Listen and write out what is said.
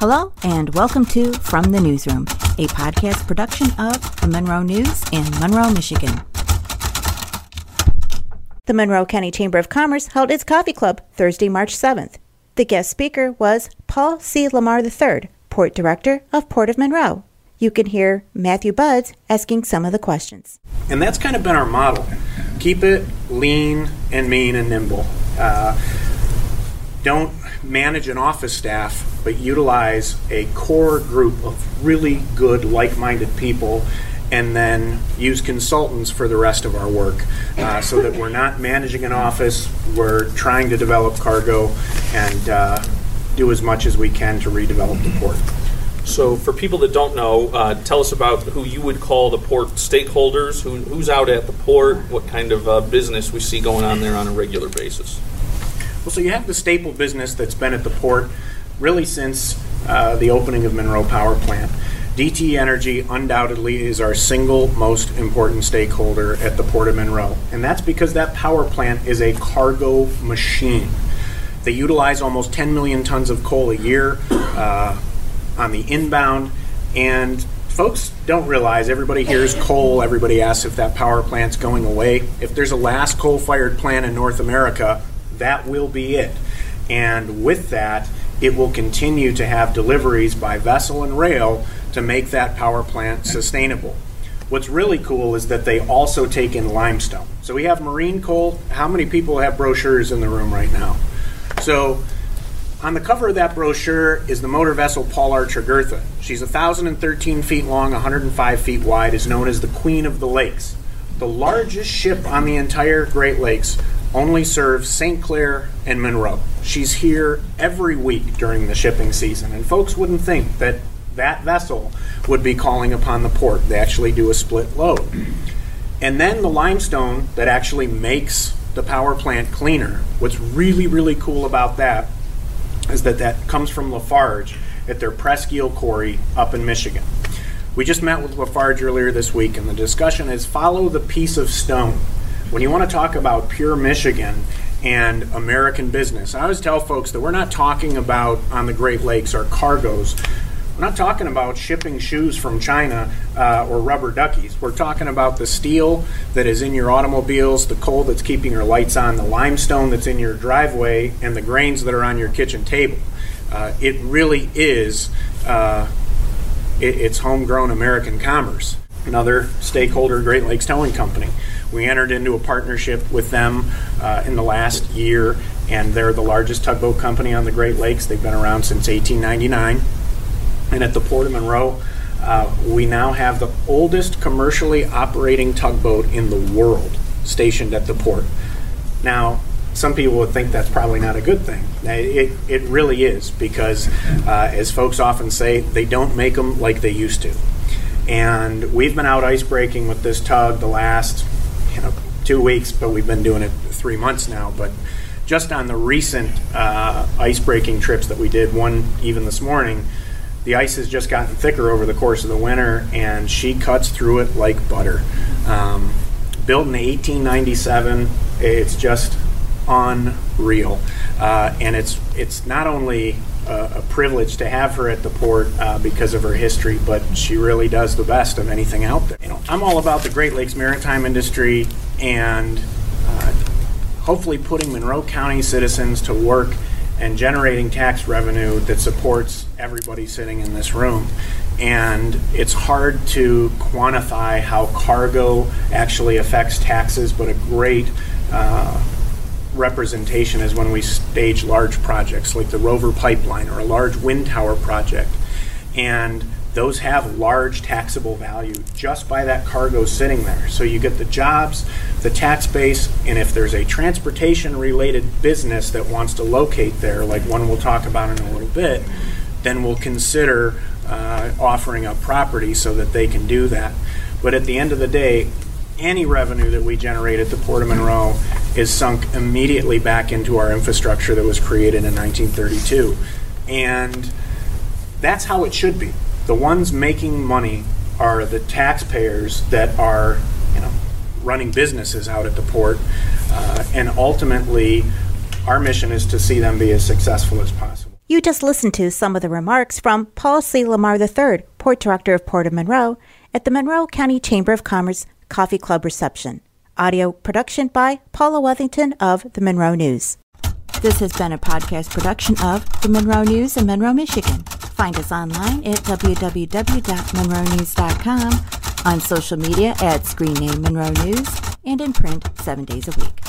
Hello, and welcome to From the Newsroom, a podcast production of the Monroe News in Monroe, Michigan. The Monroe County Chamber of Commerce held its coffee club Thursday, March 7th. The guest speaker was Paul C. LaMarre III, Port Director of Port of Monroe. You can hear Matthew Budds asking some of the questions. And that's kind of been our model. Keep it lean and mean and nimble. Uh, don't manage an office staff, but utilize a core group of really good, like minded people, and then use consultants for the rest of our work uh, so that we're not managing an office, we're trying to develop cargo and uh, do as much as we can to redevelop the port. So, for people that don't know, uh, tell us about who you would call the port stakeholders, who, who's out at the port, what kind of uh, business we see going on there on a regular basis. Well, so you have the staple business that's been at the port really since uh, the opening of Monroe Power Plant. DTE Energy undoubtedly is our single most important stakeholder at the Port of Monroe, and that's because that power plant is a cargo machine. They utilize almost 10 million tons of coal a year uh, on the inbound, and folks don't realize everybody hears coal, everybody asks if that power plant's going away. If there's a last coal fired plant in North America, that will be it. And with that, it will continue to have deliveries by vessel and rail to make that power plant sustainable. What's really cool is that they also take in limestone. So we have marine coal. How many people have brochures in the room right now? So on the cover of that brochure is the motor vessel Paul R. Tregurtha. She's 1,013 feet long, 105 feet wide, is known as the Queen of the Lakes. The largest ship on the entire Great Lakes only serves St. Clair and Monroe. She's here every week during the shipping season, and folks wouldn't think that that vessel would be calling upon the port. They actually do a split load. And then the limestone that actually makes the power plant cleaner. What's really, really cool about that is that that comes from Lafarge at their Presque Isle quarry up in Michigan. We just met with Lafarge earlier this week, and the discussion is follow the piece of stone when you want to talk about pure Michigan and American business, I always tell folks that we're not talking about on the Great Lakes or cargoes. We're not talking about shipping shoes from China uh, or rubber duckies. We're talking about the steel that is in your automobiles, the coal that's keeping your lights on, the limestone that's in your driveway, and the grains that are on your kitchen table. Uh, it really is uh, it, it's homegrown American commerce. Another stakeholder, Great Lakes Towing Company. We entered into a partnership with them uh, in the last year, and they're the largest tugboat company on the Great Lakes. They've been around since 1899. And at the Port of Monroe, uh, we now have the oldest commercially operating tugboat in the world stationed at the port. Now, some people would think that's probably not a good thing. It, it really is because, uh, as folks often say, they don't make them like they used to. And we've been out ice breaking with this tug the last two weeks, but we've been doing it three months now. But just on the recent uh, ice breaking trips that we did, one even this morning, the ice has just gotten thicker over the course of the winter, and she cuts through it like butter. Um, built in 1897, it's just unreal, uh, and it's it's not only a, a, privilege to have her at the port uh, because of her history, but she really does the best of anything out there. You know, I'm all about the Great Lakes maritime industry and uh, hopefully putting Monroe County citizens to work and generating tax revenue that supports everybody sitting in this room. And it's hard to quantify how cargo actually affects taxes, but a great uh, representation is when we stage large projects like the Rover pipeline or a large wind tower project. And those have large taxable value just by that cargo sitting there. So you get the jobs, the tax base, and if there's a transportation related business that wants to locate there, like one we'll talk about in a little bit, then we'll consider uh, offering up property so that they can do that. But at the end of the day, any revenue that we generate at the Port of Monroe is sunk immediately back into our infrastructure that was created in 1932. And that's how it should be. The ones making money are the taxpayers that are, you know, running businesses out at the port. Uh, and ultimately, our mission is to see them be as successful as possible. You just listened to some of the remarks from Paul C. LaMarre III, Port Director of Port of Monroe, at the Monroe County Chamber of Commerce Coffee Club reception. Audio production by Paula Wethington of the Monroe News. This has been a podcast production of the Monroe News in Monroe, Michigan. Find us online at www.monroenews.com, on social media at screen name Monroe News, and in print seven days a week.